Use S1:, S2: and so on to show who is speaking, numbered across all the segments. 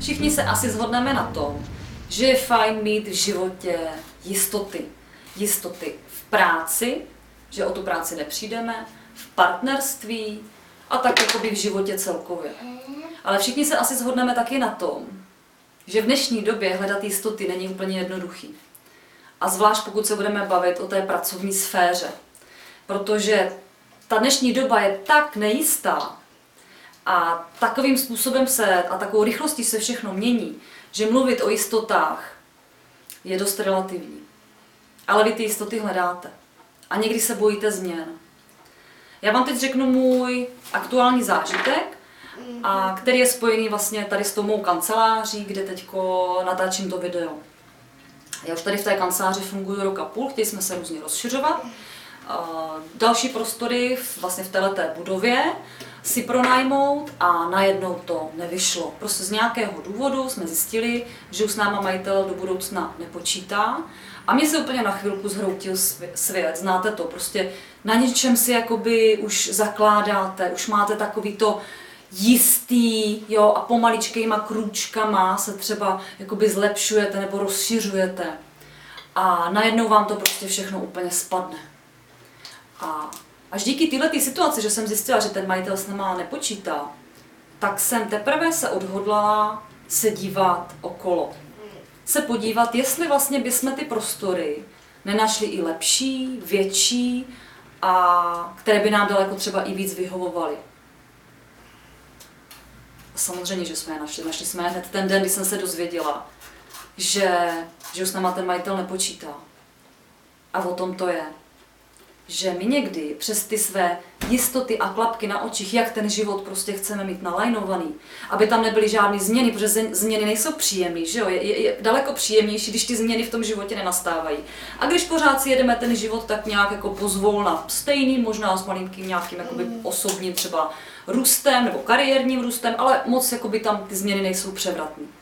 S1: Všichni se asi shodneme na tom, že je fajn mít v životě jistoty. Jistoty v práci, že o tu práci nepřijdeme, v partnerství a tak jakoby v životě celkově. Ale všichni se asi shodneme taky na tom, že v dnešní době hledat jistoty není úplně jednoduchý. A zvlášť pokud se budeme bavit o té pracovní sféře. Protože ta dnešní doba je tak nejistá a takovým způsobem se a takovou rychlostí se všechno mění, že mluvit o jistotách je dost relativní. Ale vy ty jistoty hledáte. A někdy se bojíte změn. Já vám teď řeknu můj aktuální zážitek, a který je spojený vlastně tady s tou mou kanceláří, kde teď natáčím to video. Já už tady v té kanceláři funguji roka půl, chtěli jsme se různě rozšiřovat. Další prostory vlastně v této budově si pronajmout a najednou to nevyšlo. Prostě z nějakého důvodu jsme zjistili, že už s náma majitel do budoucna nepočítá a mě se úplně na chvilku zhroutil svět, znáte to, prostě na něčem si jakoby už zakládáte, už máte takový to jistý, jo, a pomaličkýma krůčkama se třeba jakoby zlepšujete nebo rozšiřujete. A najednou vám to prostě všechno úplně spadne. A až díky této tý situaci, že jsem zjistila, že ten majitel s náma nepočítá, tak jsem teprve se odhodlala se dívat okolo. Se podívat, jestli vlastně bychom ty prostory nenašli i lepší, větší a které by nám daleko třeba i víc vyhovovaly. Samozřejmě, že jsme je našli. Našli jsme je hned ten den, kdy jsem se dozvěděla, že, že už s náma ten majitel nepočítá. A o tom to je že my někdy přes ty své jistoty a klapky na očích, jak ten život prostě chceme mít nalajnovaný, aby tam nebyly žádné změny, protože změny nejsou příjemné, že jo? Je, je, je daleko příjemnější, když ty změny v tom životě nenastávají. A když pořád si jedeme ten život tak nějak jako pozvolna, stejný, možná s malinkým nějakým jakoby osobním třeba růstem nebo kariérním růstem, ale moc jakoby tam ty změny nejsou převratné.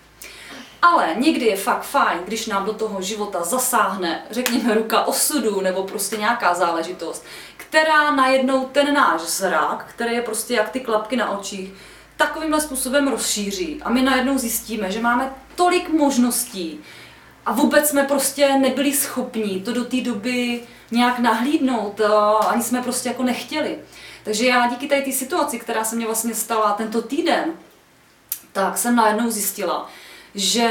S1: Ale někdy je fakt fajn, když nám do toho života zasáhne, řekněme, ruka osudu nebo prostě nějaká záležitost, která najednou ten náš zrak, který je prostě jak ty klapky na očích, takovýmhle způsobem rozšíří. A my najednou zjistíme, že máme tolik možností a vůbec jsme prostě nebyli schopni to do té doby nějak nahlídnout, ani jsme prostě jako nechtěli. Takže já díky té situaci, která se mě vlastně stala tento týden, tak jsem najednou zjistila, že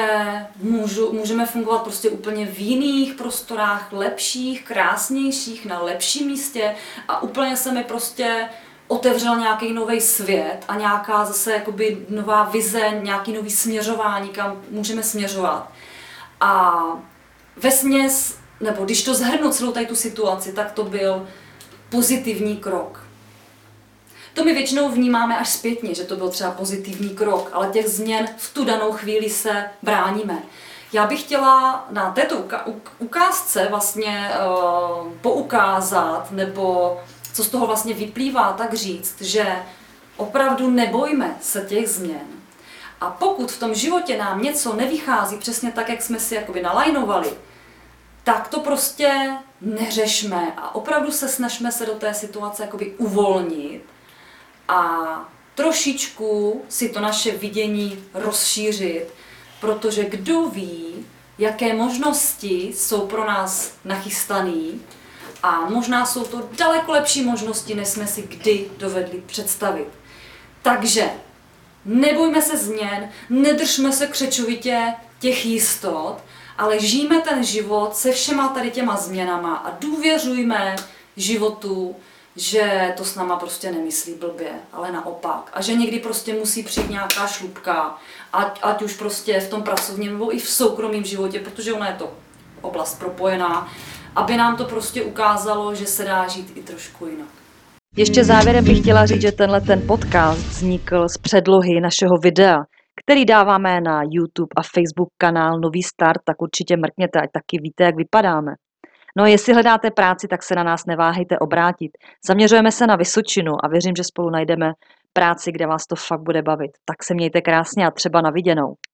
S1: můžu, můžeme fungovat prostě úplně v jiných prostorách, lepších, krásnějších, na lepším místě a úplně se mi prostě otevřel nějaký nový svět a nějaká zase jakoby nová vize, nějaký nový směřování, kam můžeme směřovat. A ve směs, nebo když to zhrnu celou tady tu situaci, tak to byl pozitivní krok. To my většinou vnímáme až zpětně, že to byl třeba pozitivní krok, ale těch změn v tu danou chvíli se bráníme. Já bych chtěla na této ukázce vlastně uh, poukázat, nebo co z toho vlastně vyplývá, tak říct, že opravdu nebojme se těch změn. A pokud v tom životě nám něco nevychází přesně tak, jak jsme si jakoby nalajnovali, tak to prostě neřešme a opravdu se snažíme se do té situace jakoby uvolnit a trošičku si to naše vidění rozšířit, protože kdo ví, jaké možnosti jsou pro nás nachystané a možná jsou to daleko lepší možnosti, než jsme si kdy dovedli představit. Takže nebojme se změn, nedržme se křečovitě těch jistot, ale žijeme ten život se všema tady těma změnama a důvěřujme životu, že to s náma prostě nemyslí blbě, ale naopak. A že někdy prostě musí přijít nějaká šlubka, ať, ať už prostě v tom pracovním nebo i v soukromém životě, protože ona je to oblast propojená, aby nám to prostě ukázalo, že se dá žít i trošku jinak.
S2: Ještě závěrem bych chtěla říct, že tenhle ten podcast vznikl z předlohy našeho videa, který dáváme na YouTube a Facebook kanál Nový start, tak určitě mrkněte, ať taky víte, jak vypadáme. No a jestli hledáte práci, tak se na nás neváhejte obrátit. Zaměřujeme se na Vysočinu a věřím, že spolu najdeme práci, kde vás to fakt bude bavit. Tak se mějte krásně a třeba na viděnou.